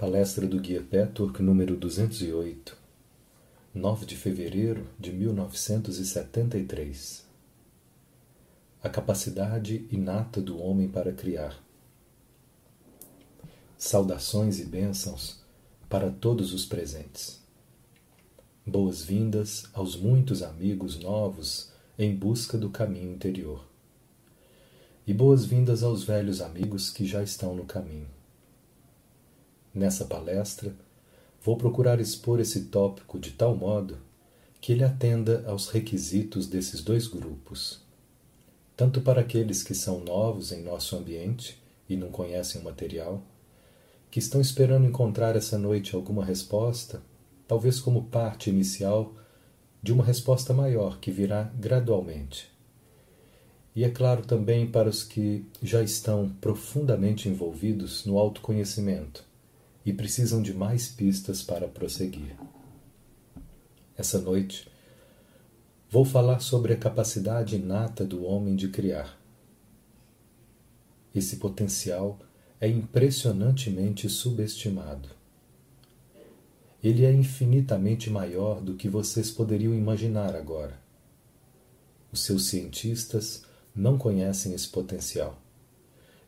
Palestra do Guia Petwork número 208, 9 de fevereiro de 1973. A capacidade inata do homem para criar. Saudações e bênçãos para todos os presentes. Boas-vindas aos muitos amigos novos em busca do caminho interior. E boas-vindas aos velhos amigos que já estão no caminho. Nessa palestra, vou procurar expor esse tópico de tal modo que ele atenda aos requisitos desses dois grupos, tanto para aqueles que são novos em nosso ambiente e não conhecem o material, que estão esperando encontrar essa noite alguma resposta, talvez como parte inicial de uma resposta maior que virá gradualmente. E é claro também para os que já estão profundamente envolvidos no autoconhecimento e precisam de mais pistas para prosseguir. Essa noite vou falar sobre a capacidade inata do homem de criar. Esse potencial é impressionantemente subestimado. Ele é infinitamente maior do que vocês poderiam imaginar agora. Os seus cientistas não conhecem esse potencial,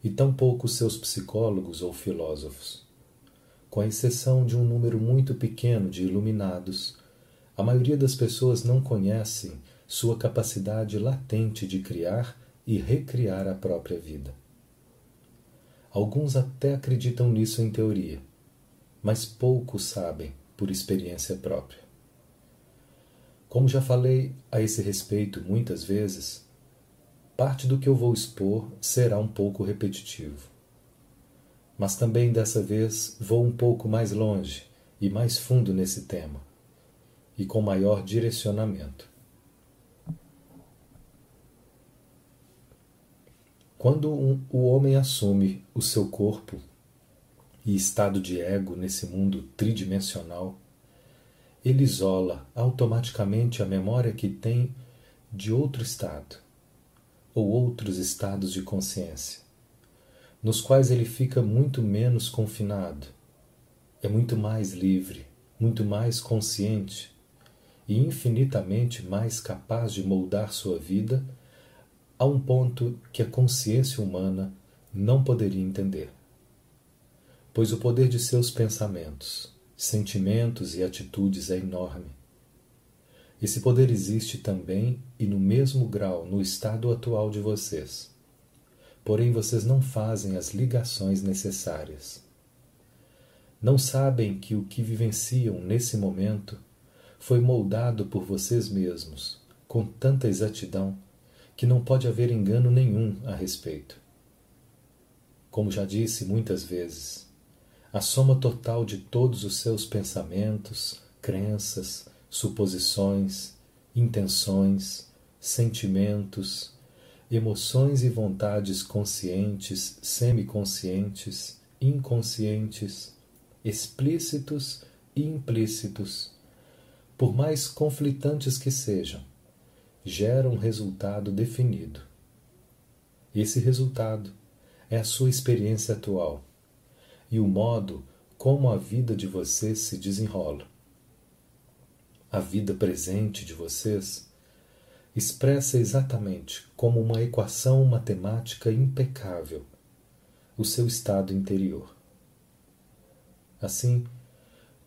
e tampouco seus psicólogos ou filósofos com a exceção de um número muito pequeno de iluminados, a maioria das pessoas não conhecem sua capacidade latente de criar e recriar a própria vida. Alguns até acreditam nisso em teoria, mas poucos sabem por experiência própria. Como já falei a esse respeito muitas vezes, parte do que eu vou expor será um pouco repetitivo mas também dessa vez vou um pouco mais longe e mais fundo nesse tema, e com maior direcionamento. Quando um, o homem assume o seu corpo e estado de ego nesse mundo tridimensional, ele isola automaticamente a memória que tem de outro estado ou outros estados de consciência nos quais ele fica muito menos confinado, é muito mais livre, muito mais consciente e infinitamente mais capaz de moldar sua vida a um ponto que a consciência humana não poderia entender. Pois o poder de seus pensamentos, sentimentos e atitudes é enorme. Esse poder existe também e no mesmo grau no estado atual de vocês porém vocês não fazem as ligações necessárias. Não sabem que o que vivenciam nesse momento foi moldado por vocês mesmos com tanta exatidão que não pode haver engano nenhum a respeito. Como já disse muitas vezes, a soma total de todos os seus pensamentos, crenças, suposições, intenções, sentimentos, emoções e vontades conscientes, semiconscientes, inconscientes, explícitos e implícitos, por mais conflitantes que sejam, geram um resultado definido. Esse resultado é a sua experiência atual e o modo como a vida de vocês se desenrola. A vida presente de vocês expressa exatamente como uma equação matemática impecável o seu estado interior. Assim,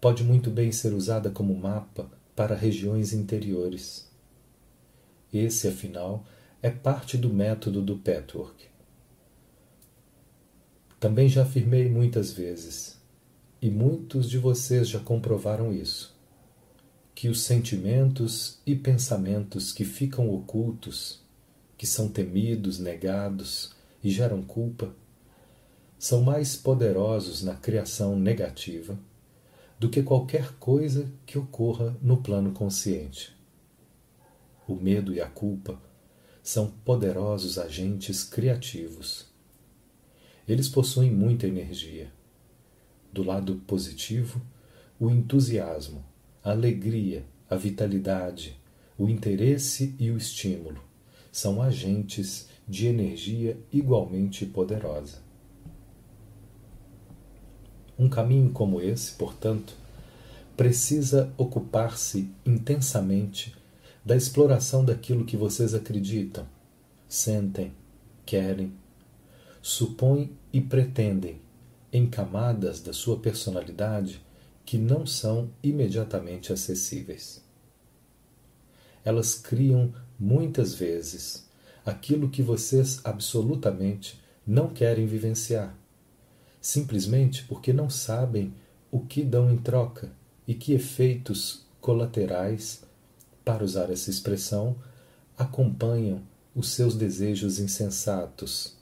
pode muito bem ser usada como mapa para regiões interiores. Esse, afinal, é parte do método do Petwork. Também já afirmei muitas vezes, e muitos de vocês já comprovaram isso que os sentimentos e pensamentos que ficam ocultos, que são temidos, negados e geram culpa, são mais poderosos na criação negativa do que qualquer coisa que ocorra no plano consciente. O medo e a culpa são poderosos agentes criativos. Eles possuem muita energia. Do lado positivo, o entusiasmo a alegria, a vitalidade, o interesse e o estímulo são agentes de energia igualmente poderosa. Um caminho como esse, portanto, precisa ocupar-se intensamente da exploração daquilo que vocês acreditam, sentem, querem, supõem e pretendem em camadas da sua personalidade que não são imediatamente acessíveis. Elas criam muitas vezes aquilo que vocês absolutamente não querem vivenciar, simplesmente porque não sabem o que dão em troca e que efeitos colaterais, para usar essa expressão, acompanham os seus desejos insensatos,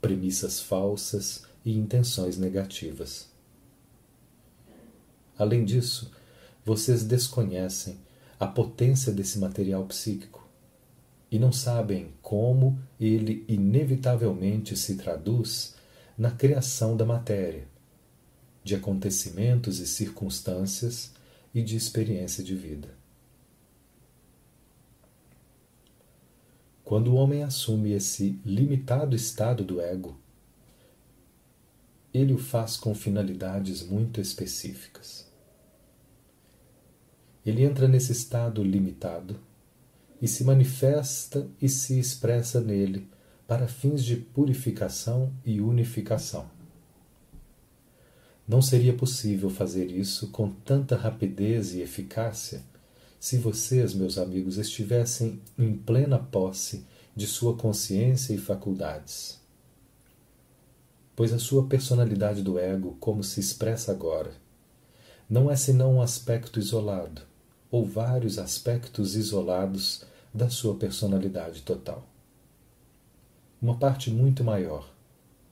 premissas falsas e intenções negativas. Além disso, vocês desconhecem a potência desse material psíquico e não sabem como ele inevitavelmente se traduz na criação da matéria, de acontecimentos e circunstâncias e de experiência de vida. Quando o homem assume esse limitado estado do ego, ele o faz com finalidades muito específicas. Ele entra nesse estado limitado e se manifesta e se expressa nele para fins de purificação e unificação. Não seria possível fazer isso com tanta rapidez e eficácia se vocês, meus amigos, estivessem em plena posse de sua consciência e faculdades pois a sua personalidade do ego, como se expressa agora, não é senão um aspecto isolado, ou vários aspectos isolados da sua personalidade total. Uma parte muito maior,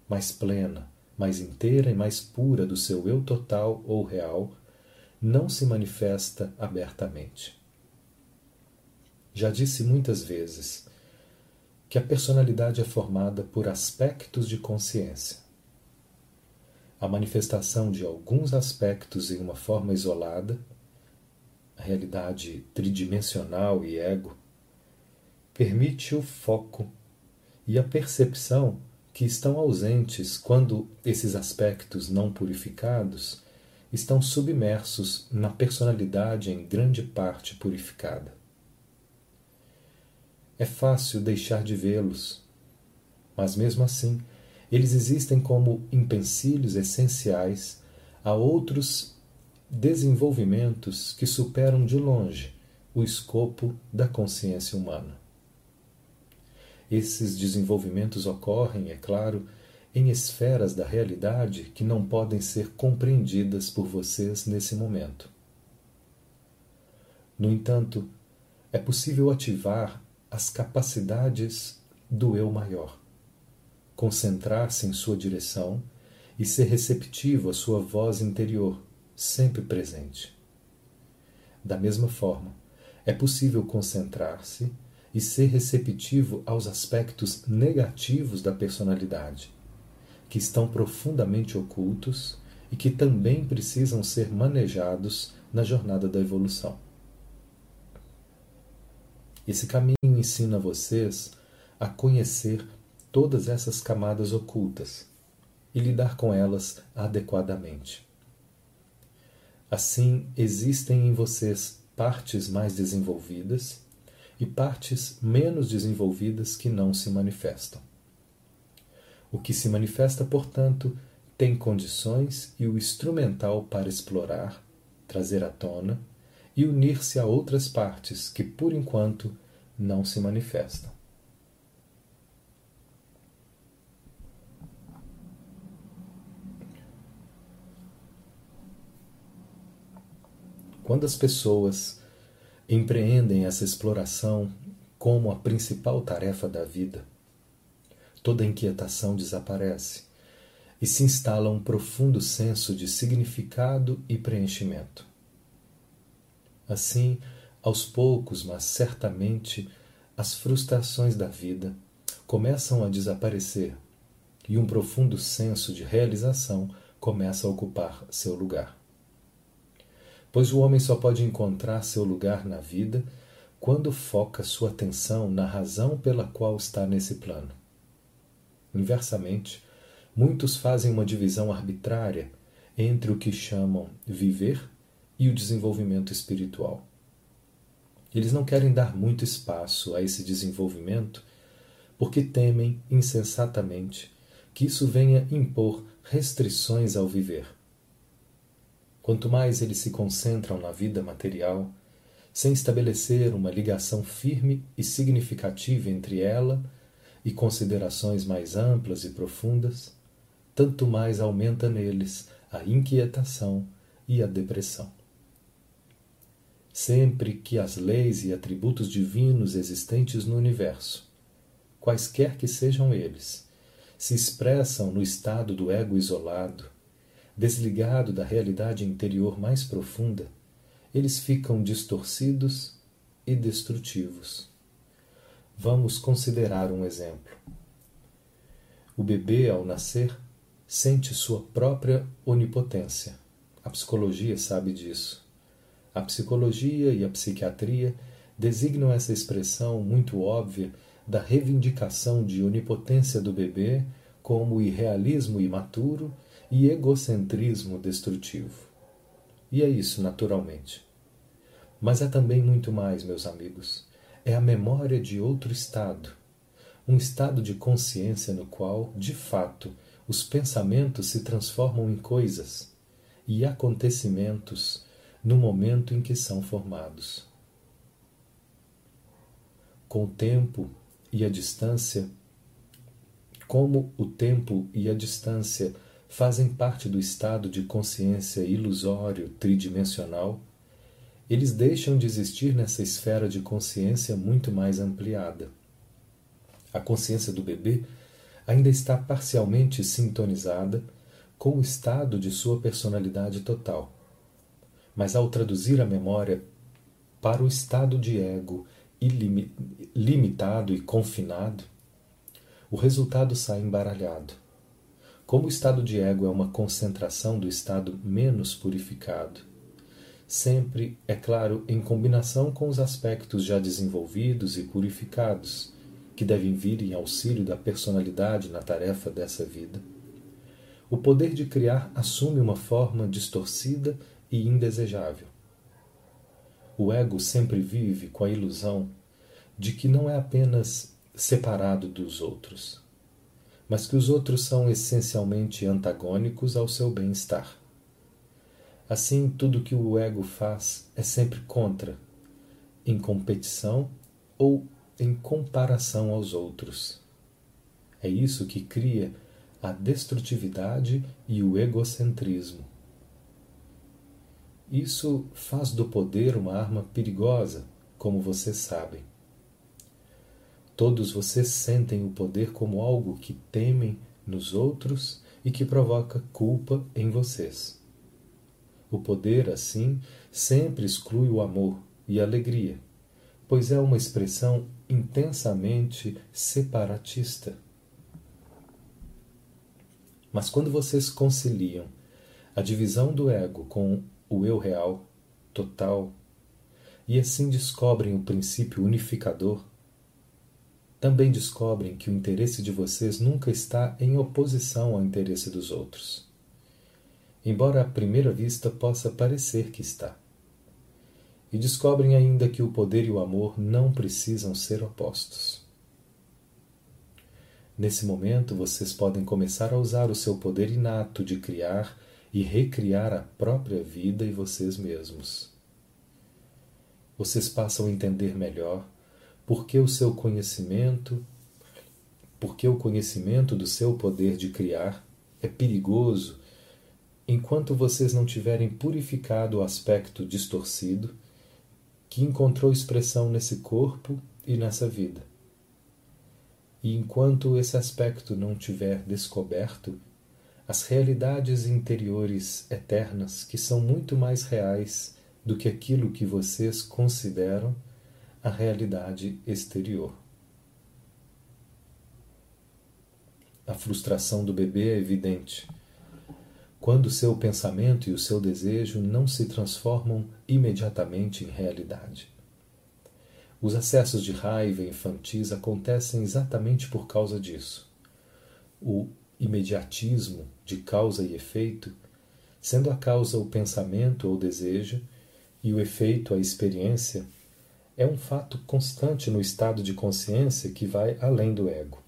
mais plena, mais inteira e mais pura do seu eu total ou real não se manifesta abertamente. Já disse muitas vezes que a personalidade é formada por aspectos de consciência a manifestação de alguns aspectos em uma forma isolada, a realidade tridimensional e ego, permite o foco e a percepção que estão ausentes quando esses aspectos não purificados estão submersos na personalidade em grande parte purificada. É fácil deixar de vê-los, mas mesmo assim eles existem como empecilhos essenciais a outros desenvolvimentos que superam de longe o escopo da consciência humana. Esses desenvolvimentos ocorrem, é claro, em esferas da realidade que não podem ser compreendidas por vocês nesse momento. No entanto, é possível ativar as capacidades do eu maior concentrar-se em sua direção e ser receptivo à sua voz interior, sempre presente. Da mesma forma, é possível concentrar-se e ser receptivo aos aspectos negativos da personalidade, que estão profundamente ocultos e que também precisam ser manejados na jornada da evolução. Esse caminho ensina vocês a conhecer todas essas camadas ocultas e lidar com elas adequadamente. Assim, existem em vocês partes mais desenvolvidas e partes menos desenvolvidas que não se manifestam. O que se manifesta, portanto, tem condições e o instrumental para explorar, trazer à tona e unir-se a outras partes que, por enquanto, não se manifestam. Quando as pessoas empreendem essa exploração como a principal tarefa da vida, toda inquietação desaparece e se instala um profundo senso de significado e preenchimento. Assim, aos poucos, mas certamente, as frustrações da vida começam a desaparecer e um profundo senso de realização começa a ocupar seu lugar pois o homem só pode encontrar seu lugar na vida quando foca sua atenção na razão pela qual está nesse plano. Inversamente, muitos fazem uma divisão arbitrária entre o que chamam viver e o desenvolvimento espiritual. Eles não querem dar muito espaço a esse desenvolvimento porque temem insensatamente que isso venha impor restrições ao viver. Quanto mais eles se concentram na vida material, sem estabelecer uma ligação firme e significativa entre ela e considerações mais amplas e profundas, tanto mais aumenta neles a inquietação e a depressão. Sempre que as leis e atributos divinos existentes no universo, quaisquer que sejam eles, se expressam no estado do ego isolado, desligado da realidade interior mais profunda, eles ficam distorcidos e destrutivos. Vamos considerar um exemplo. O bebê, ao nascer, sente sua própria onipotência. A psicologia sabe disso. A psicologia e a psiquiatria designam essa expressão muito óbvia da reivindicação de onipotência do bebê como irrealismo imaturo e egocentrismo destrutivo. E é isso, naturalmente. Mas é também muito mais, meus amigos. É a memória de outro estado, um estado de consciência no qual, de fato, os pensamentos se transformam em coisas e acontecimentos no momento em que são formados. Com o tempo e a distância, como o tempo e a distância fazem parte do estado de consciência ilusório tridimensional, eles deixam de existir nessa esfera de consciência muito mais ampliada. A consciência do bebê ainda está parcialmente sintonizada com o estado de sua personalidade total. Mas ao traduzir a memória para o estado de ego limitado e confinado, o resultado sai embaralhado. Como o estado de ego é uma concentração do estado menos purificado, sempre, é claro, em combinação com os aspectos já desenvolvidos e purificados, que devem vir em auxílio da personalidade na tarefa dessa vida, o poder de criar assume uma forma distorcida e indesejável. O ego sempre vive com a ilusão de que não é apenas separado dos outros, mas que os outros são essencialmente antagônicos ao seu bem-estar. Assim, tudo que o ego faz é sempre contra, em competição ou em comparação aos outros. É isso que cria a destrutividade e o egocentrismo. Isso faz do poder uma arma perigosa, como vocês sabem. Todos vocês sentem o poder como algo que temem nos outros e que provoca culpa em vocês. O poder, assim, sempre exclui o amor e a alegria, pois é uma expressão intensamente separatista. Mas quando vocês conciliam a divisão do ego com o eu real, total, e assim descobrem o princípio unificador, também descobrem que o interesse de vocês nunca está em oposição ao interesse dos outros. Embora à primeira vista possa parecer que está. E descobrem ainda que o poder e o amor não precisam ser opostos. Nesse momento, vocês podem começar a usar o seu poder inato de criar e recriar a própria vida e vocês mesmos. Vocês passam a entender melhor porque o seu conhecimento, porque o conhecimento do seu poder de criar é perigoso enquanto vocês não tiverem purificado o aspecto distorcido que encontrou expressão nesse corpo e nessa vida. E enquanto esse aspecto não tiver descoberto, as realidades interiores eternas, que são muito mais reais do que aquilo que vocês consideram a realidade exterior. A frustração do bebê é evidente. Quando seu pensamento e o seu desejo não se transformam imediatamente em realidade. Os acessos de raiva infantis acontecem exatamente por causa disso. O imediatismo de causa e efeito sendo a causa o pensamento ou desejo e o efeito a experiência, é um fato constante no estado de consciência que vai além do ego.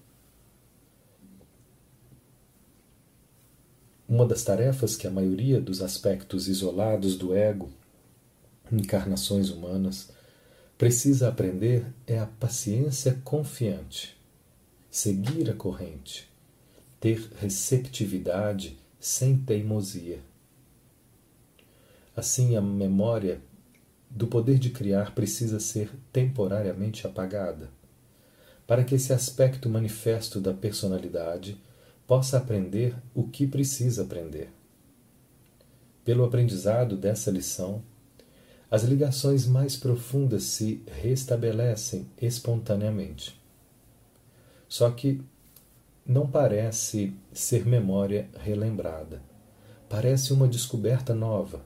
Uma das tarefas que a maioria dos aspectos isolados do ego, encarnações humanas, precisa aprender é a paciência confiante, seguir a corrente, ter receptividade sem teimosia. Assim, a memória do poder de criar precisa ser temporariamente apagada, para que esse aspecto manifesto da personalidade possa aprender o que precisa aprender. Pelo aprendizado dessa lição, as ligações mais profundas se restabelecem espontaneamente. Só que não parece ser memória relembrada. Parece uma descoberta nova,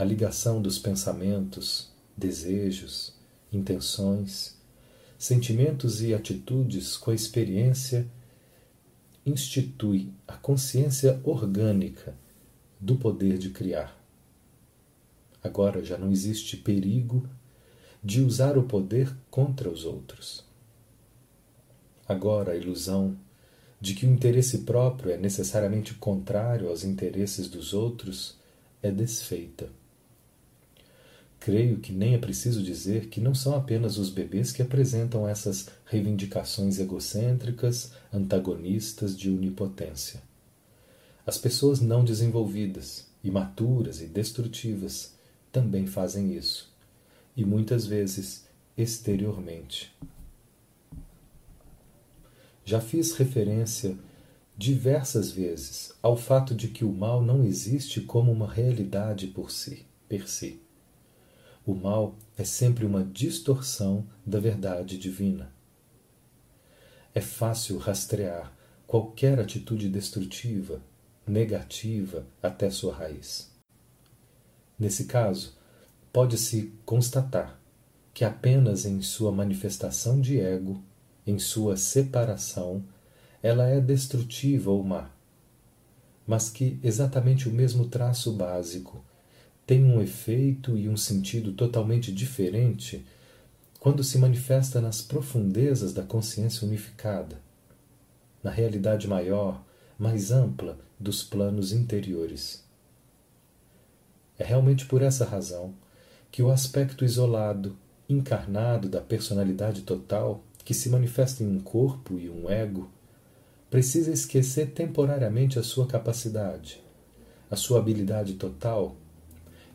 a ligação dos pensamentos, desejos, intenções, sentimentos e atitudes com a experiência institui a consciência orgânica do poder de criar. Agora já não existe perigo de usar o poder contra os outros. Agora a ilusão de que o interesse próprio é necessariamente contrário aos interesses dos outros é desfeita. Creio que nem é preciso dizer que não são apenas os bebês que apresentam essas reivindicações egocêntricas, antagonistas de onipotência. As pessoas não desenvolvidas, imaturas e destrutivas também fazem isso, e muitas vezes exteriormente. Já fiz referência diversas vezes ao fato de que o mal não existe como uma realidade por si, per si. O mal é sempre uma distorção da verdade divina. É fácil rastrear qualquer atitude destrutiva, negativa até sua raiz. Nesse caso, pode-se constatar que apenas em sua manifestação de ego, em sua separação, ela é destrutiva ou má, mas que exatamente o mesmo traço básico tem um efeito e um sentido totalmente diferente quando se manifesta nas profundezas da consciência unificada, na realidade maior, mais ampla dos planos interiores. É realmente por essa razão que o aspecto isolado, encarnado da personalidade total, que se manifesta em um corpo e um ego, precisa esquecer temporariamente a sua capacidade, a sua habilidade total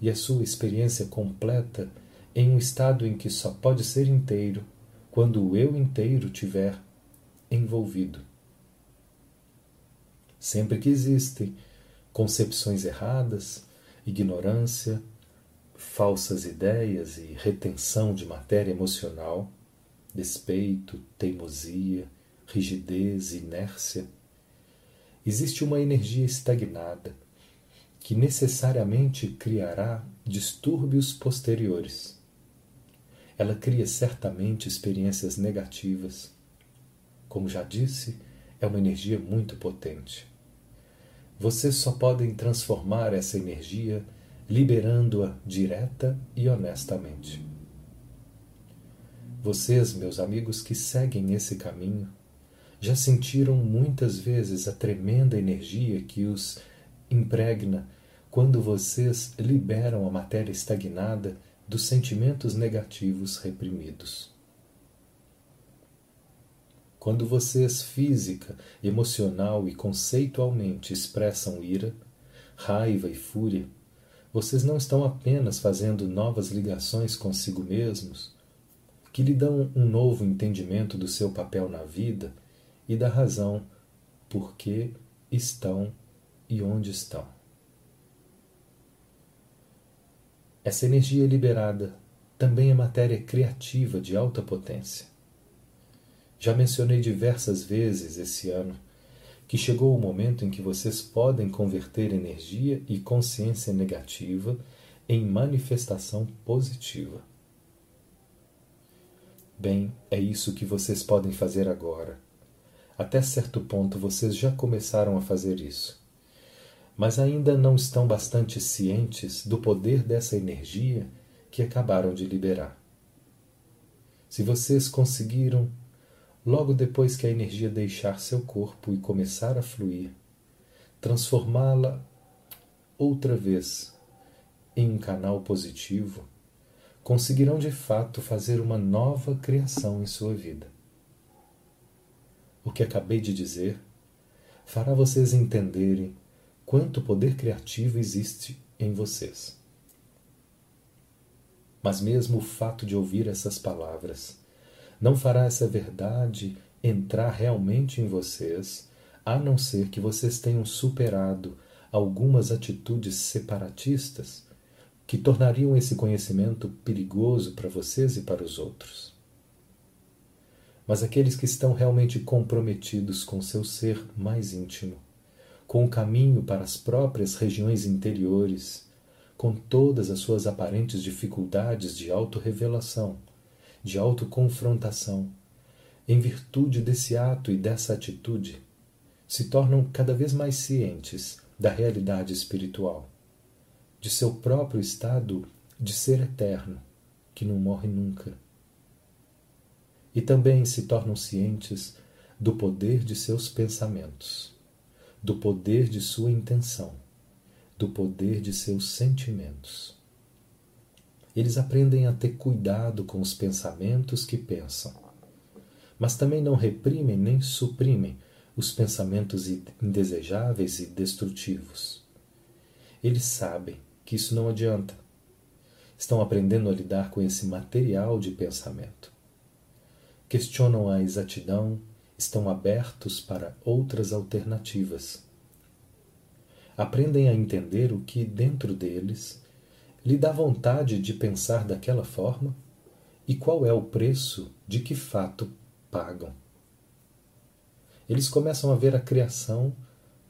e a sua experiência completa em um estado em que só pode ser inteiro quando o eu inteiro tiver envolvido. Sempre que existem concepções erradas, ignorância, falsas ideias e retenção de matéria emocional, despeito, teimosia, rigidez, inércia, existe uma energia estagnada que necessariamente criará distúrbios posteriores. Ela cria certamente experiências negativas. Como já disse, é uma energia muito potente. Vocês só podem transformar essa energia liberando-a direta e honestamente. Vocês, meus amigos que seguem esse caminho, já sentiram muitas vezes a tremenda energia que os impregna quando vocês liberam a matéria estagnada dos sentimentos negativos reprimidos. Quando vocês física, emocional e conceitualmente expressam ira, raiva e fúria, vocês não estão apenas fazendo novas ligações consigo mesmos, que lhe dão um novo entendimento do seu papel na vida e da razão por que estão e onde estão. Essa energia liberada também é matéria criativa de alta potência. Já mencionei diversas vezes esse ano que chegou o momento em que vocês podem converter energia e consciência negativa em manifestação positiva. Bem, é isso que vocês podem fazer agora. Até certo ponto vocês já começaram a fazer isso. Mas ainda não estão bastante cientes do poder dessa energia que acabaram de liberar. Se vocês conseguiram, logo depois que a energia deixar seu corpo e começar a fluir, transformá-la outra vez em um canal positivo, conseguirão de fato fazer uma nova criação em sua vida. O que acabei de dizer fará vocês entenderem quanto poder criativo existe em vocês. Mas mesmo o fato de ouvir essas palavras não fará essa verdade entrar realmente em vocês, a não ser que vocês tenham superado algumas atitudes separatistas que tornariam esse conhecimento perigoso para vocês e para os outros. Mas aqueles que estão realmente comprometidos com seu ser mais íntimo, com o caminho para as próprias regiões interiores, com todas as suas aparentes dificuldades de autorrevelação, de autoconfrontação, em virtude desse ato e dessa atitude, se tornam cada vez mais cientes da realidade espiritual, de seu próprio estado de ser eterno, que não morre nunca. E também se tornam cientes do poder de seus pensamentos do poder de sua intenção, do poder de seus sentimentos. Eles aprendem a ter cuidado com os pensamentos que pensam, mas também não reprimem nem suprimem os pensamentos indesejáveis e destrutivos. Eles sabem que isso não adianta. Estão aprendendo a lidar com esse material de pensamento. Questionam a exatidão estão abertos para outras alternativas. Aprendem a entender o que dentro deles lhe dá vontade de pensar daquela forma e qual é o preço de que fato pagam. Eles começam a ver a criação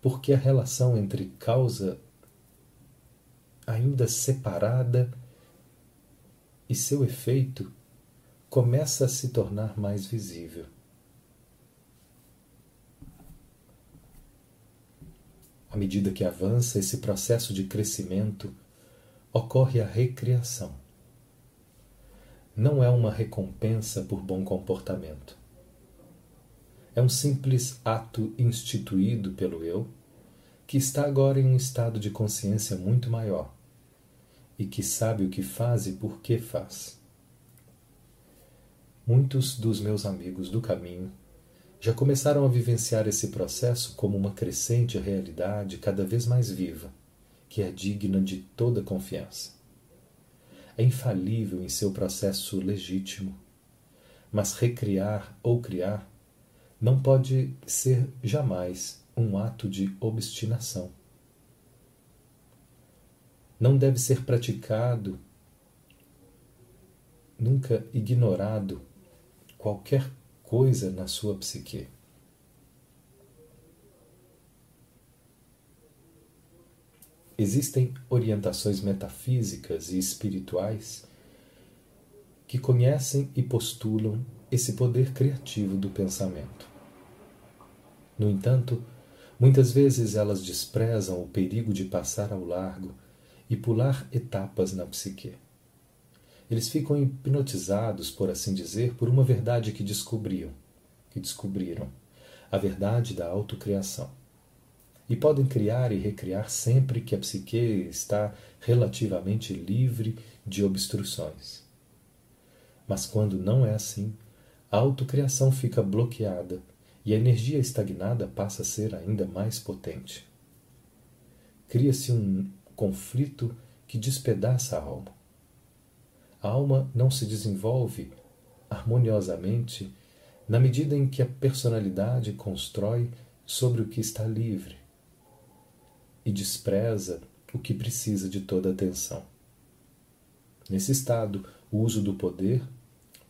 porque a relação entre causa ainda separada e seu efeito começa a se tornar mais visível. À medida que avança esse processo de crescimento, ocorre a recriação. Não é uma recompensa por bom comportamento. É um simples ato instituído pelo eu, que está agora em um estado de consciência muito maior e que sabe o que faz e por que faz. Muitos dos meus amigos do caminho já começaram a vivenciar esse processo como uma crescente realidade cada vez mais viva, que é digna de toda confiança. É infalível em seu processo legítimo, mas recriar ou criar não pode ser jamais um ato de obstinação. Não deve ser praticado, nunca ignorado qualquer coisa na sua psique. Existem orientações metafísicas e espirituais que conhecem e postulam esse poder criativo do pensamento. No entanto, muitas vezes elas desprezam o perigo de passar ao largo e pular etapas na psique. Eles ficam hipnotizados, por assim dizer, por uma verdade que descobriam, que descobriram, a verdade da autocriação. E podem criar e recriar sempre que a psique está relativamente livre de obstruções. Mas quando não é assim, a autocriação fica bloqueada e a energia estagnada passa a ser ainda mais potente. Cria-se um conflito que despedaça a alma. A alma não se desenvolve harmoniosamente na medida em que a personalidade constrói sobre o que está livre e despreza o que precisa de toda atenção. Nesse estado, o uso do poder,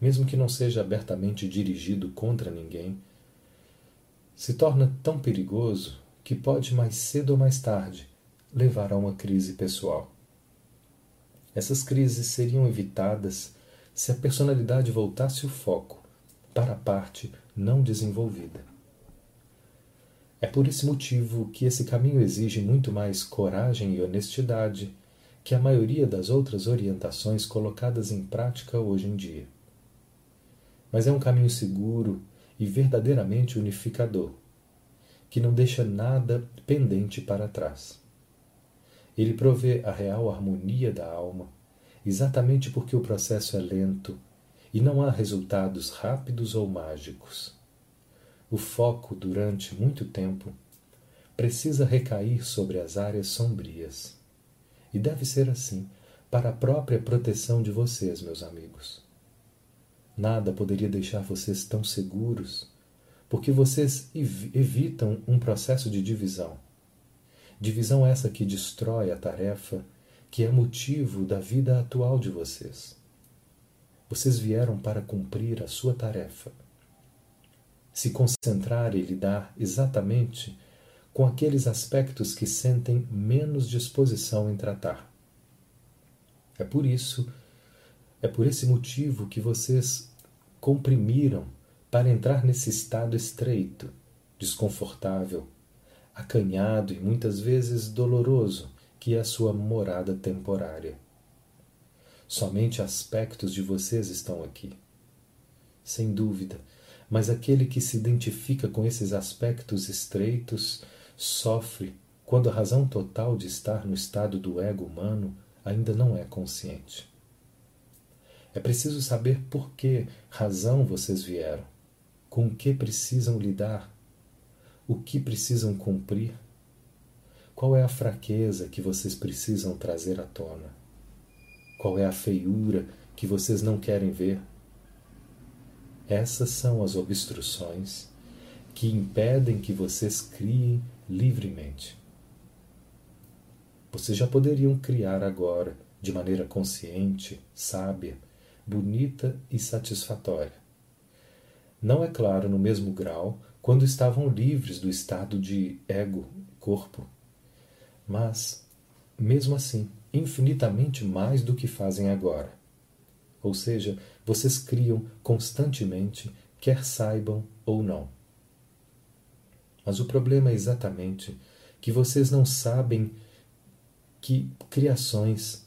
mesmo que não seja abertamente dirigido contra ninguém, se torna tão perigoso que pode mais cedo ou mais tarde levar a uma crise pessoal. Essas crises seriam evitadas se a personalidade voltasse o foco para a parte não desenvolvida. É por esse motivo que esse caminho exige muito mais coragem e honestidade que a maioria das outras orientações colocadas em prática hoje em dia. Mas é um caminho seguro e verdadeiramente unificador, que não deixa nada pendente para trás. Ele provê a real harmonia da alma, exatamente porque o processo é lento e não há resultados rápidos ou mágicos. O foco, durante muito tempo, precisa recair sobre as áreas sombrias. E deve ser assim para a própria proteção de vocês, meus amigos. Nada poderia deixar vocês tão seguros, porque vocês evitam um processo de divisão. Divisão essa que destrói a tarefa que é motivo da vida atual de vocês. Vocês vieram para cumprir a sua tarefa. Se concentrar e lidar exatamente com aqueles aspectos que sentem menos disposição em tratar. É por isso, é por esse motivo que vocês comprimiram para entrar nesse estado estreito, desconfortável, acanhado e muitas vezes doloroso, que é a sua morada temporária. Somente aspectos de vocês estão aqui. Sem dúvida, mas aquele que se identifica com esses aspectos estreitos sofre quando a razão total de estar no estado do ego humano ainda não é consciente. É preciso saber por que razão vocês vieram, com o que precisam lidar, o que precisam cumprir, qual é a fraqueza que vocês precisam trazer à tona. Qual é a feiura que vocês não querem ver? Essas são as obstruções que impedem que vocês criem livremente. Vocês já poderiam criar agora, de maneira consciente, sábia, bonita e satisfatória. Não é claro no mesmo grau quando estavam livres do estado de ego, corpo, mas, mesmo assim, infinitamente mais do que fazem agora. Ou seja, vocês criam constantemente, quer saibam ou não. Mas o problema é exatamente que vocês não sabem que criações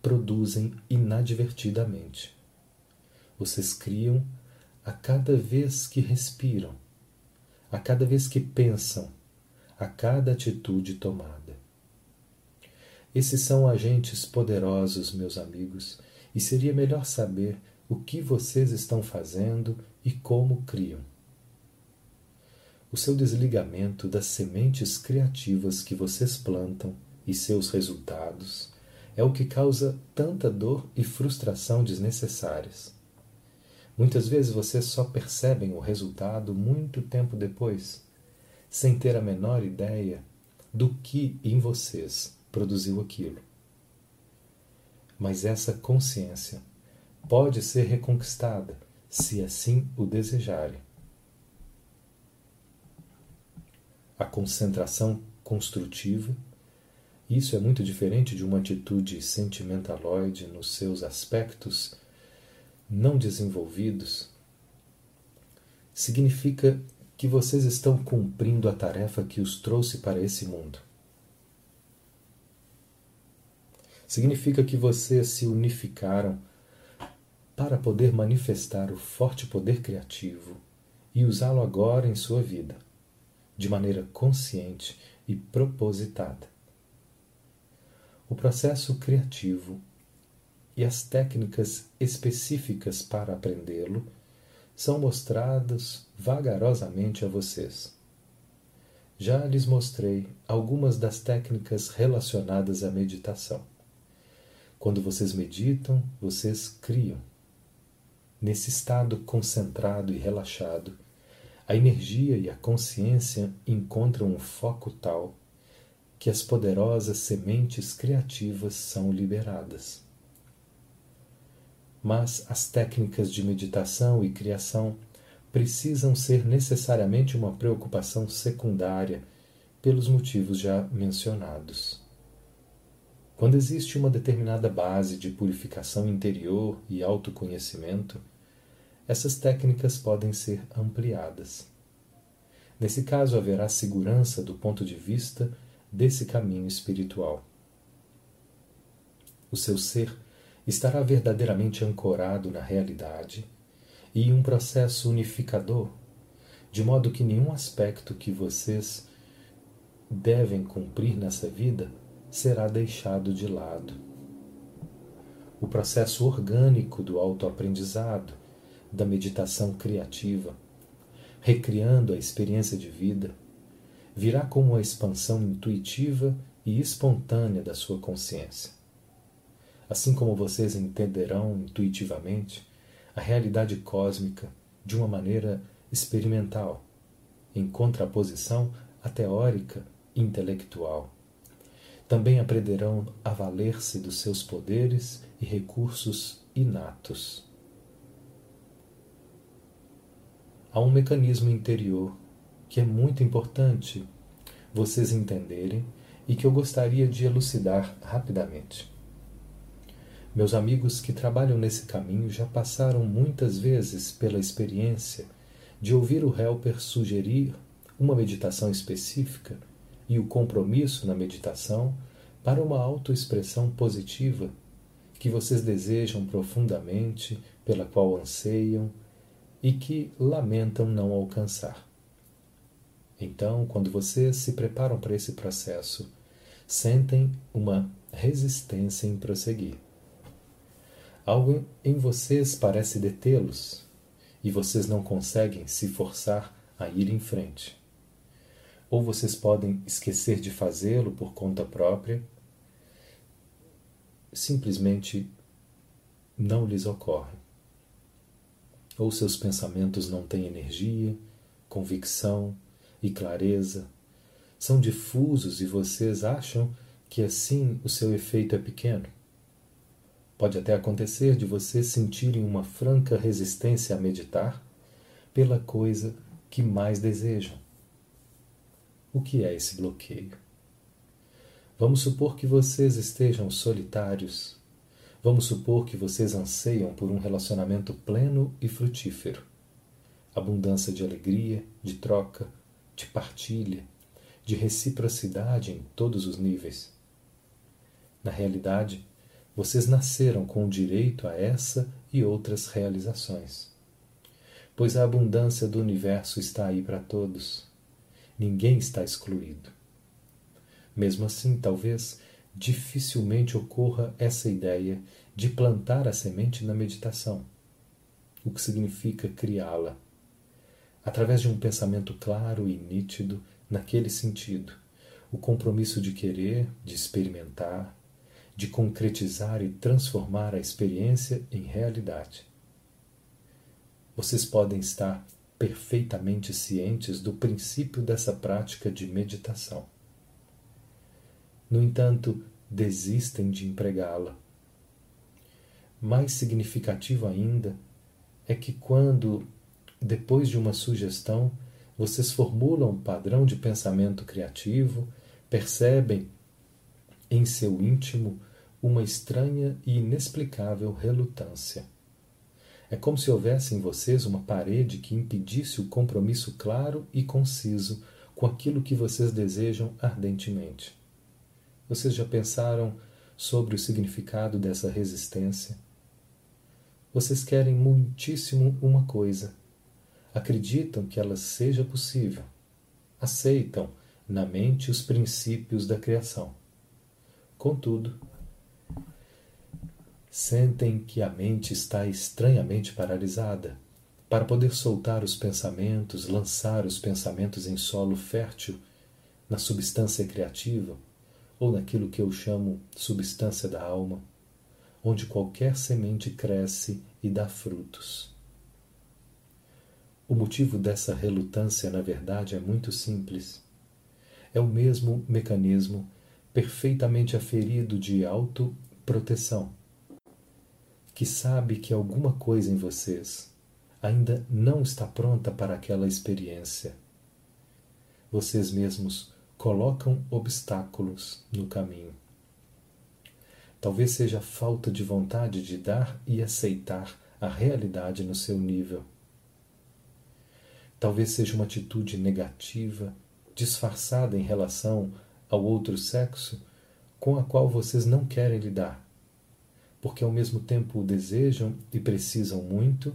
produzem inadvertidamente. Vocês criam a cada vez que respiram, a cada vez que pensam, a cada atitude tomada. Esses são agentes poderosos, meus amigos, e seria melhor saber o que vocês estão fazendo e como criam. O seu desligamento das sementes criativas que vocês plantam e seus resultados é o que causa tanta dor e frustração desnecessárias. Muitas vezes vocês só percebem o resultado muito tempo depois, sem ter a menor ideia do que em vocês produziu aquilo. Mas essa consciência pode ser reconquistada se assim o desejarem. A concentração construtiva, isso é muito diferente de uma atitude sentimentaloide nos seus aspectos não desenvolvidos, significa que vocês estão cumprindo a tarefa que os trouxe para esse mundo. significa que vocês se unificaram para poder manifestar o forte poder criativo e usá-lo agora em sua vida, de maneira consciente e propositada. O processo criativo e as técnicas específicas para aprendê-lo são mostrados vagarosamente a vocês. Já lhes mostrei algumas das técnicas relacionadas à meditação. Quando vocês meditam, vocês criam. Nesse estado concentrado e relaxado, a energia e a consciência encontram um foco tal que as poderosas sementes criativas são liberadas. Mas as técnicas de meditação e criação precisam ser necessariamente uma preocupação secundária pelos motivos já mencionados. Quando existe uma determinada base de purificação interior e autoconhecimento, essas técnicas podem ser ampliadas. Nesse caso, haverá segurança do ponto de vista desse caminho espiritual. O seu ser estará verdadeiramente ancorado na realidade e em um processo unificador, de modo que nenhum aspecto que vocês devem cumprir nessa vida será deixado de lado. O processo orgânico do autoaprendizado, da meditação criativa, recriando a experiência de vida, virá como a expansão intuitiva e espontânea da sua consciência. Assim como vocês entenderão intuitivamente a realidade cósmica de uma maneira experimental, em contraposição à teórica intelectual. Também aprenderão a valer-se dos seus poderes e recursos inatos. Há um mecanismo interior que é muito importante vocês entenderem e que eu gostaria de elucidar rapidamente. Meus amigos que trabalham nesse caminho já passaram muitas vezes pela experiência de ouvir o helper sugerir uma meditação específica e o compromisso na meditação para uma autoexpressão positiva que vocês desejam profundamente, pela qual anseiam e que lamentam não alcançar. Então, quando vocês se preparam para esse processo, sentem uma resistência em prosseguir. Algo em vocês parece detê-los e vocês não conseguem se forçar a ir em frente. Ou vocês podem esquecer de fazê-lo por conta própria, simplesmente não lhes ocorre. Ou seus pensamentos não têm energia, convicção e clareza, são difusos e vocês acham que assim o seu efeito é pequeno. Pode até acontecer de vocês sentirem uma franca resistência a meditar pela coisa que mais desejam. O que é esse bloqueio? Vamos supor que vocês estejam solitários. Vamos supor que vocês anseiam por um relacionamento pleno e frutífero. Abundância de alegria, de troca, de partilha, de reciprocidade em todos os níveis. Na realidade, vocês nasceram com o direito a essa e outras realizações. Pois a abundância do universo está aí para todos. Ninguém está excluído. Mesmo assim, talvez dificilmente ocorra essa ideia de plantar a semente na meditação, o que significa criá-la, através de um pensamento claro e nítido naquele sentido, o compromisso de querer, de experimentar, de concretizar e transformar a experiência em realidade. Vocês podem estar perfeitamente cientes do princípio dessa prática de meditação. No entanto, desistem de empregá-la. Mais significativo ainda é que quando, depois de uma sugestão, vocês formulam um padrão de pensamento criativo, percebem em seu íntimo uma estranha e inexplicável relutância. É como se houvesse em vocês uma parede que impedisse o compromisso claro e conciso com aquilo que vocês desejam ardentemente. Vocês já pensaram sobre o significado dessa resistência? Vocês querem muitíssimo uma coisa. Acreditam que ela seja possível. Aceitam na mente os princípios da criação. Contudo, sentem que a mente está estranhamente paralisada. Para poder soltar os pensamentos, lançar os pensamentos em solo fértil, na substância criativa, ou naquilo que eu chamo substância da alma, onde qualquer semente cresce e dá frutos. O motivo dessa relutância, na verdade, é muito simples. É o mesmo mecanismo perfeitamente aferido de autoproteção, que sabe que alguma coisa em vocês ainda não está pronta para aquela experiência. Vocês mesmos colocam obstáculos no caminho. Talvez seja a falta de vontade de dar e aceitar a realidade no seu nível. Talvez seja uma atitude negativa, disfarçada em relação ao outro sexo, com a qual vocês não querem lidar, porque ao mesmo tempo o desejam e precisam muito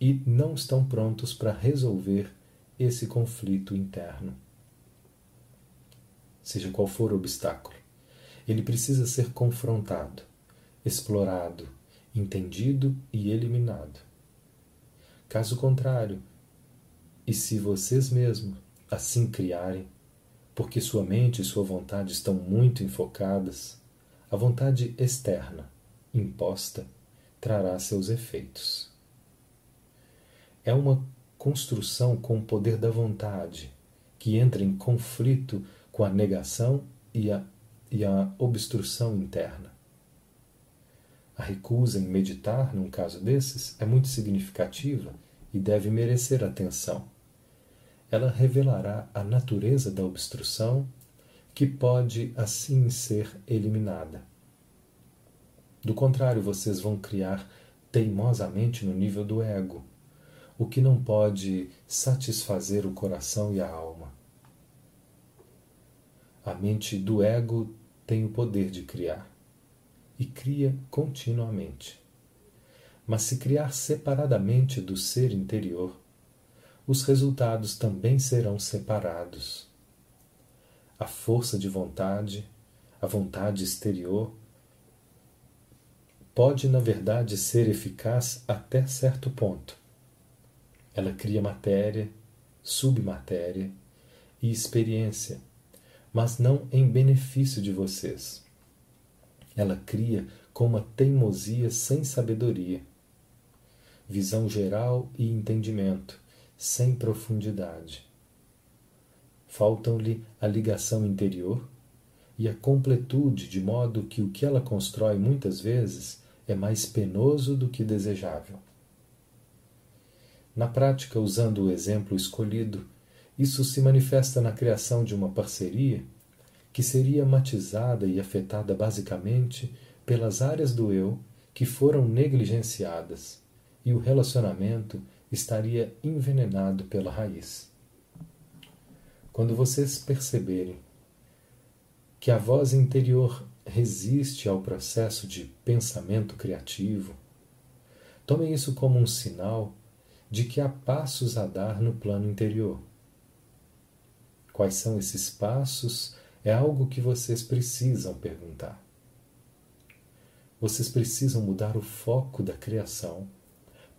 e não estão prontos para resolver esse conflito interno. Seja qual for o obstáculo, ele precisa ser confrontado, explorado, entendido e eliminado. Caso contrário, e se vocês mesmos assim criarem, porque sua mente e sua vontade estão muito enfocadas, a vontade externa, imposta, trará seus efeitos. É uma construção com o poder da vontade, que entra em conflito com a negação e a, e a obstrução interna. A recusa em meditar, num caso desses, é muito significativa e deve merecer atenção. Ela revelará a natureza da obstrução que pode assim ser eliminada. Do contrário, vocês vão criar teimosamente no nível do ego, o que não pode satisfazer o coração e a alma. A mente do ego tem o poder de criar e cria continuamente. Mas se criar separadamente do ser interior, os resultados também serão separados. A força de vontade, a vontade exterior, pode, na verdade, ser eficaz até certo ponto. Ela cria matéria, submatéria e experiência, mas não em benefício de vocês. Ela cria com uma teimosia sem sabedoria, visão geral e entendimento, sem profundidade. Faltam-lhe a ligação interior e a completude, de modo que o que ela constrói muitas vezes é mais penoso do que desejável. Na prática, usando o exemplo escolhido, isso se manifesta na criação de uma parceria que seria matizada e afetada basicamente pelas áreas do eu que foram negligenciadas, e o relacionamento estaria envenenado pela raiz. Quando vocês perceberem que a voz interior resiste ao processo de pensamento criativo, tomem isso como um sinal de que há passos a dar no plano interior. Quais são esses passos é algo que vocês precisam perguntar. Vocês precisam mudar o foco da criação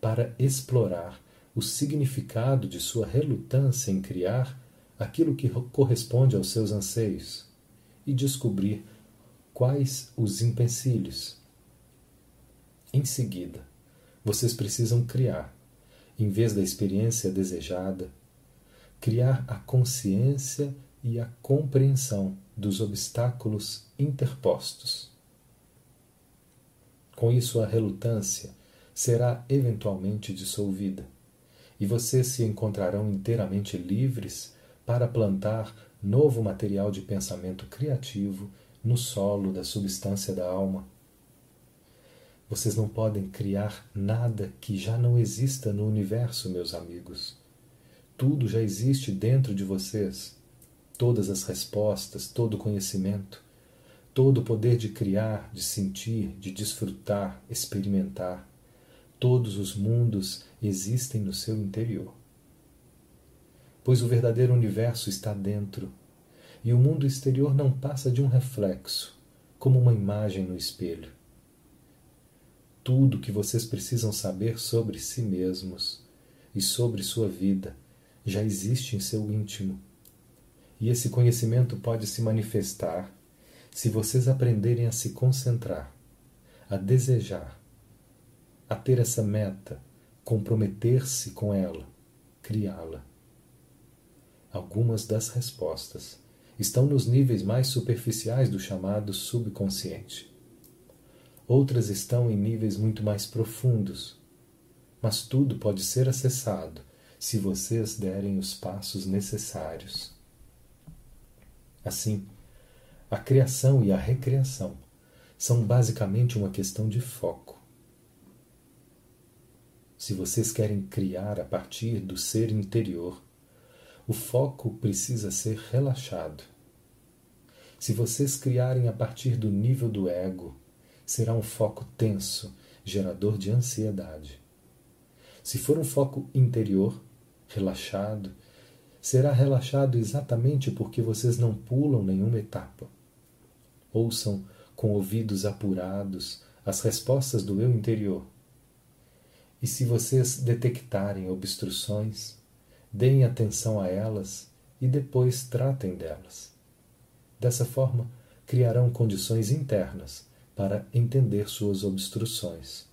para explorar o significado de sua relutância em criar aquilo que corresponde aos seus anseios e descobrir quais os empecilhos. Em seguida, vocês precisam criar, em vez da experiência desejada, criar a consciência e a compreensão dos obstáculos interpostos. Com isso, a relutância será eventualmente dissolvida e vocês se encontrarão inteiramente livres para plantar novo material de pensamento criativo no solo da substância da alma. Vocês não podem criar nada que já não exista no universo, meus amigos. Tudo já existe dentro de vocês todas as respostas, todo o conhecimento, todo o poder de criar, de sentir, de desfrutar, experimentar. Todos os mundos existem no seu interior. Pois o verdadeiro universo está dentro, e o mundo exterior não passa de um reflexo, como uma imagem no espelho. Tudo que vocês precisam saber sobre si mesmos e sobre sua vida já existe em seu íntimo e esse conhecimento pode se manifestar se vocês aprenderem a se concentrar, a desejar, a ter essa meta, comprometer-se com ela, criá-la. Algumas das respostas estão nos níveis mais superficiais do chamado subconsciente. Outras estão em níveis muito mais profundos, mas tudo pode ser acessado se vocês derem os passos necessários. Assim, a criação e a recriação são basicamente uma questão de foco. Se vocês querem criar a partir do ser interior, o foco precisa ser relaxado. Se vocês criarem a partir do nível do ego, será um foco tenso, gerador de ansiedade. Se for um foco interior, relaxado, será relaxado exatamente porque vocês não pulam nenhuma etapa. Ouçam com ouvidos apurados as respostas do eu interior. E se vocês detectarem obstruções, deem atenção a elas e depois tratem delas. Dessa forma, criarão condições internas para entender suas obstruções.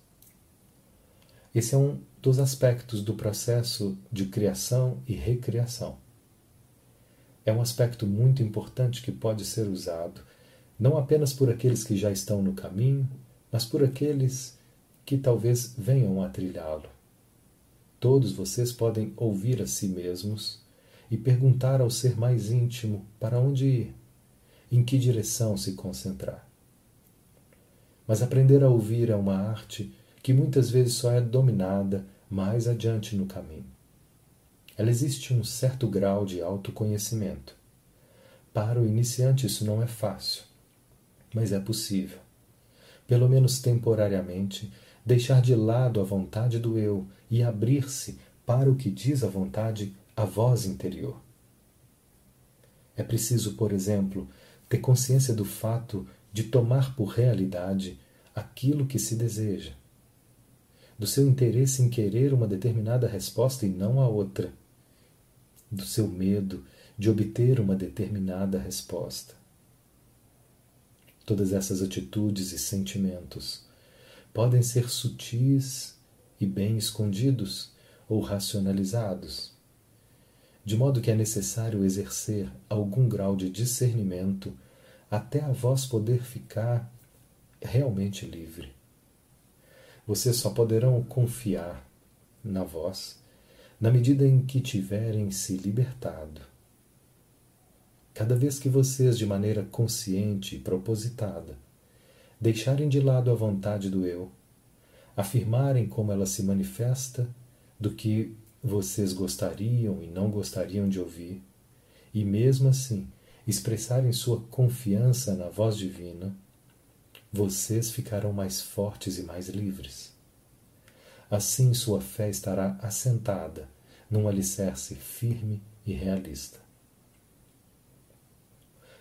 Esse é um dos aspectos do processo de criação e recriação. É um aspecto muito importante que pode ser usado não apenas por aqueles que já estão no caminho, mas por aqueles que talvez venham a trilhá-lo. Todos vocês podem ouvir a si mesmos e perguntar ao ser mais íntimo para onde ir, em que direção se concentrar. Mas aprender a ouvir é uma arte que muitas vezes só é dominada mais adiante no caminho. Ela existe um certo grau de autoconhecimento. Para o iniciante isso não é fácil, mas é possível. Pelo menos temporariamente, deixar de lado a vontade do eu e abrir-se para o que diz a vontade, a voz interior. É preciso, por exemplo, ter consciência do fato de tomar por realidade aquilo que se deseja, do seu interesse em querer uma determinada resposta e não a outra, do seu medo de obter uma determinada resposta. Todas essas atitudes e sentimentos podem ser sutis e bem escondidos ou racionalizados, de modo que é necessário exercer algum grau de discernimento até a voz poder ficar realmente livre. Vocês só poderão confiar na voz na medida em que tiverem se libertado. Cada vez que vocês, de maneira consciente e propositada, deixarem de lado a vontade do eu, afirmarem como ela se manifesta, do que vocês gostariam e não gostariam de ouvir, e mesmo assim expressarem sua confiança na voz divina, vocês ficarão mais fortes e mais livres. Assim sua fé estará assentada num alicerce firme e realista.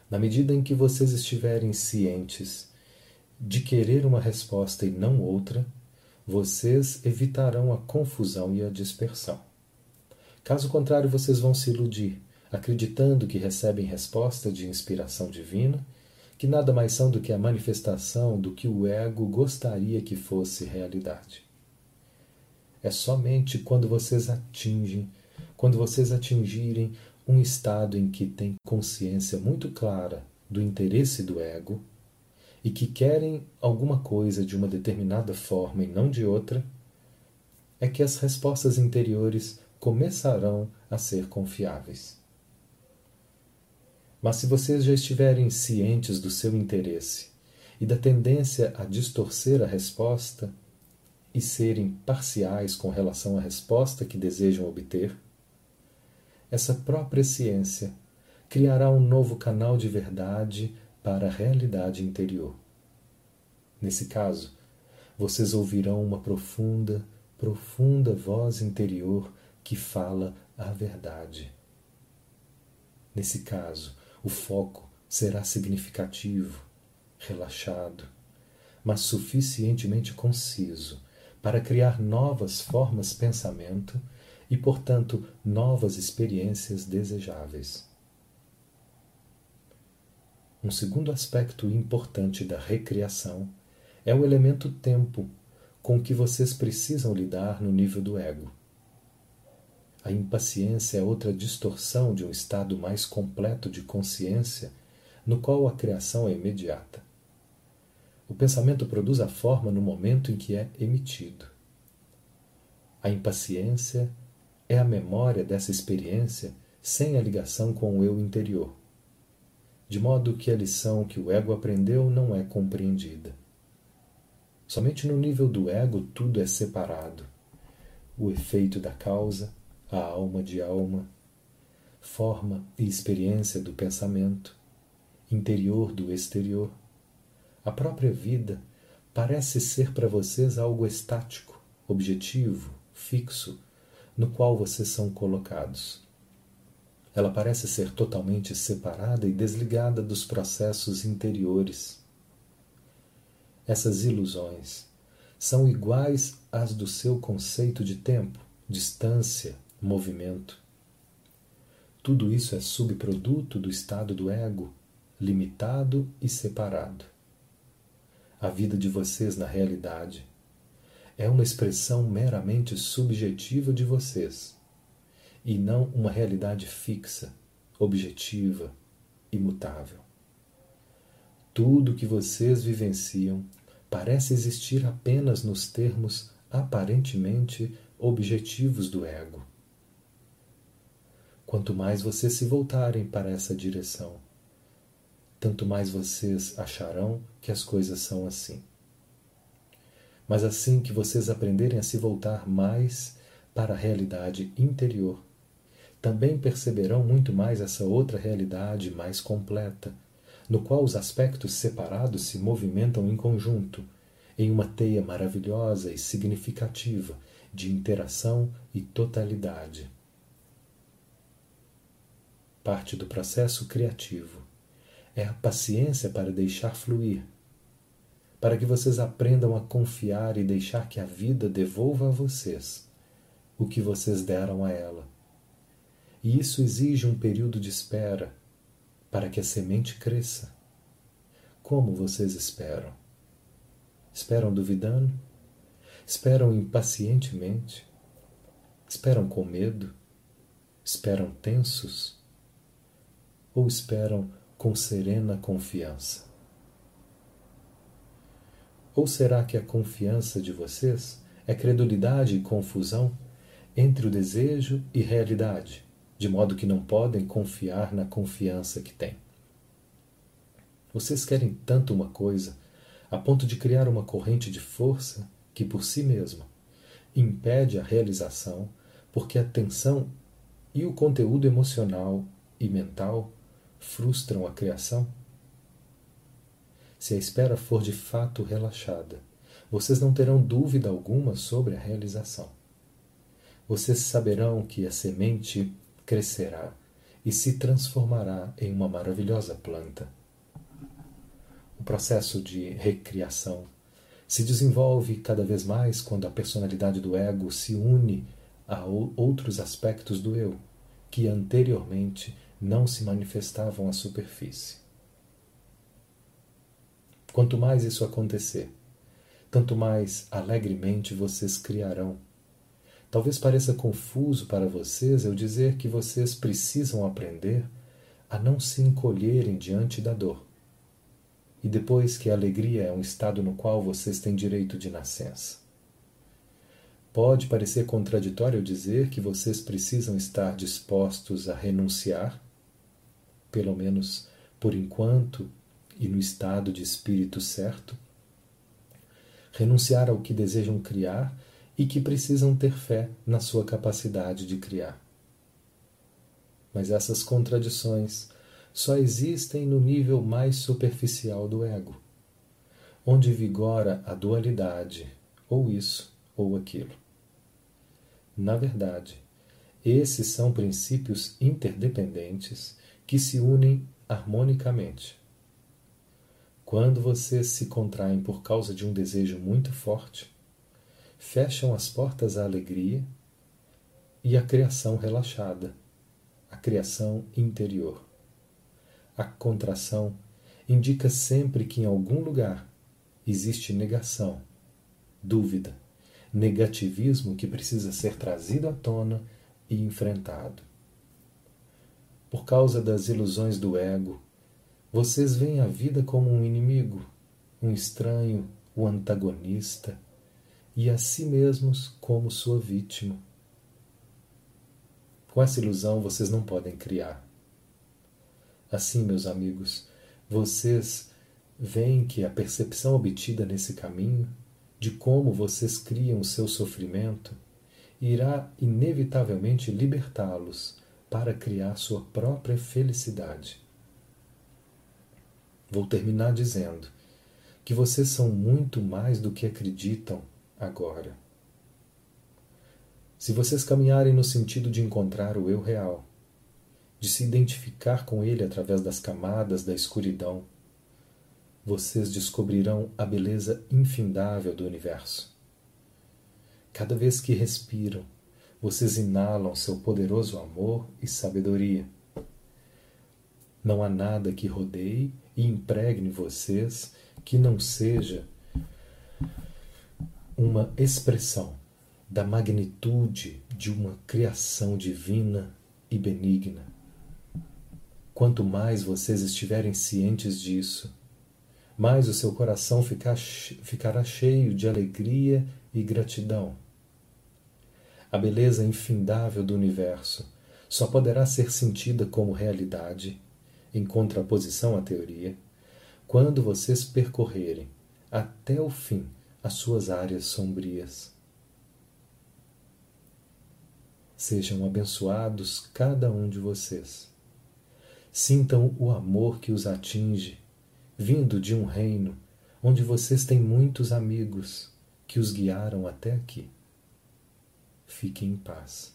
Na medida em que vocês estiverem cientes de querer uma resposta e não outra, vocês evitarão a confusão e a dispersão. Caso contrário, vocês vão se iludir, acreditando que recebem resposta de inspiração divina, que nada mais são do que a manifestação do que o ego gostaria que fosse realidade. É somente quando vocês atingem, quando vocês atingirem um estado em que têm consciência muito clara do interesse do ego, e que querem alguma coisa de uma determinada forma e não de outra, é que as respostas interiores começarão a ser confiáveis. Mas se vocês já estiverem cientes do seu interesse e da tendência a distorcer a resposta e serem parciais com relação à resposta que desejam obter, essa própria ciência criará um novo canal de verdade para a realidade interior. Nesse caso, vocês ouvirão uma profunda, profunda voz interior que fala a verdade. Nesse caso, o foco será significativo, relaxado, mas suficientemente conciso para criar novas formas de pensamento e, portanto, novas experiências desejáveis. Um segundo aspecto importante da recriação é o elemento tempo com que vocês precisam lidar no nível do ego. A impaciência é outra distorção de um estado mais completo de consciência, no qual a criação é imediata. O pensamento produz a forma no momento em que é emitido. A impaciência é a memória dessa experiência sem a ligação com o eu interior de modo que a lição que o ego aprendeu não é compreendida. Somente no nível do ego tudo é separado, o efeito da causa, a alma de alma, forma e experiência do pensamento, interior do exterior. A própria vida parece ser para vocês algo estático, objetivo, fixo, no qual vocês são colocados. Ela parece ser totalmente separada e desligada dos processos interiores. Essas ilusões são iguais às do seu conceito de tempo, distância, movimento. Tudo isso é subproduto do estado do ego, limitado e separado. A vida de vocês na realidade é uma expressão meramente subjetiva de vocês e não uma realidade fixa, objetiva, imutável. Tudo que vocês vivenciam parece existir apenas nos termos aparentemente objetivos do ego. Quanto mais vocês se voltarem para essa direção, tanto mais vocês acharão que as coisas são assim. Mas assim que vocês aprenderem a se voltar mais para a realidade interior, também perceberão muito mais essa outra realidade mais completa, no qual os aspectos separados se movimentam em conjunto, em uma teia maravilhosa e significativa de interação e totalidade. Parte do processo criativo é a paciência para deixar fluir, para que vocês aprendam a confiar e deixar que a vida devolva a vocês o que vocês deram a ela e isso exige um período de espera para que a semente cresça. Como vocês esperam? Esperam duvidando? Esperam impacientemente? Esperam com medo? Esperam tensos? Ou esperam com serena confiança? Ou será que a confiança de vocês é credulidade e confusão entre o desejo e realidade? De modo que não podem confiar na confiança que têm. Vocês querem tanto uma coisa a ponto de criar uma corrente de força que, por si mesma, impede a realização, porque a tensão e o conteúdo emocional e mental frustram a criação? Se a espera for de fato relaxada, vocês não terão dúvida alguma sobre a realização. Vocês saberão que a semente crescerá e se transformará em uma maravilhosa planta. O processo de recriação se desenvolve cada vez mais quando a personalidade do ego se une a outros aspectos do eu, que anteriormente não se manifestavam à superfície. Quanto mais isso acontecer, tanto mais alegremente vocês criarão Talvez pareça confuso para vocês eu dizer que vocês precisam aprender a não se encolherem diante da dor. E depois que a alegria é um estado no qual vocês têm direito de nascença. Pode parecer contraditório dizer que vocês precisam estar dispostos a renunciar, pelo menos por enquanto e no estado de espírito certo, renunciar ao que desejam criar e que precisam ter fé na sua capacidade de criar. Mas essas contradições só existem no nível mais superficial do ego, onde vigora a dualidade, ou isso ou aquilo. Na verdade, esses são princípios interdependentes que se unem harmonicamente. Quando vocês se contraem por causa de um desejo muito forte, fecham as portas à alegria e à criação relaxada, a criação interior. A contração indica sempre que em algum lugar existe negação, dúvida, negativismo que precisa ser trazido à tona e enfrentado. Por causa das ilusões do ego, vocês veem a vida como um inimigo, um estranho, o um antagonista, e a si mesmos como sua vítima. Com essa ilusão vocês não podem criar. Assim, meus amigos, vocês veem que a percepção obtida nesse caminho de como vocês criam o seu sofrimento irá inevitavelmente libertá-los para criar sua própria felicidade. Vou terminar dizendo que vocês são muito mais do que acreditam agora. Se vocês caminharem no sentido de encontrar o eu real, de se identificar com ele através das camadas da escuridão, vocês descobrirão a beleza infindável do universo. Cada vez que respiram, vocês inalam seu poderoso amor e sabedoria. Não há nada que rodeie e impregne vocês que não seja uma expressão da magnitude de uma criação divina e benigna. Quanto mais vocês estiverem cientes disso, mais o seu coração ficará cheio de alegria e gratidão. A beleza infindável do universo só poderá ser sentida como realidade, em contraposição à teoria, quando vocês percorrerem até o fim as suas áreas sombrias. Sejam abençoados cada um de vocês. Sintam o amor que os atinge, vindo de um reino onde vocês têm muitos amigos que os guiaram até aqui. Fiquem em paz.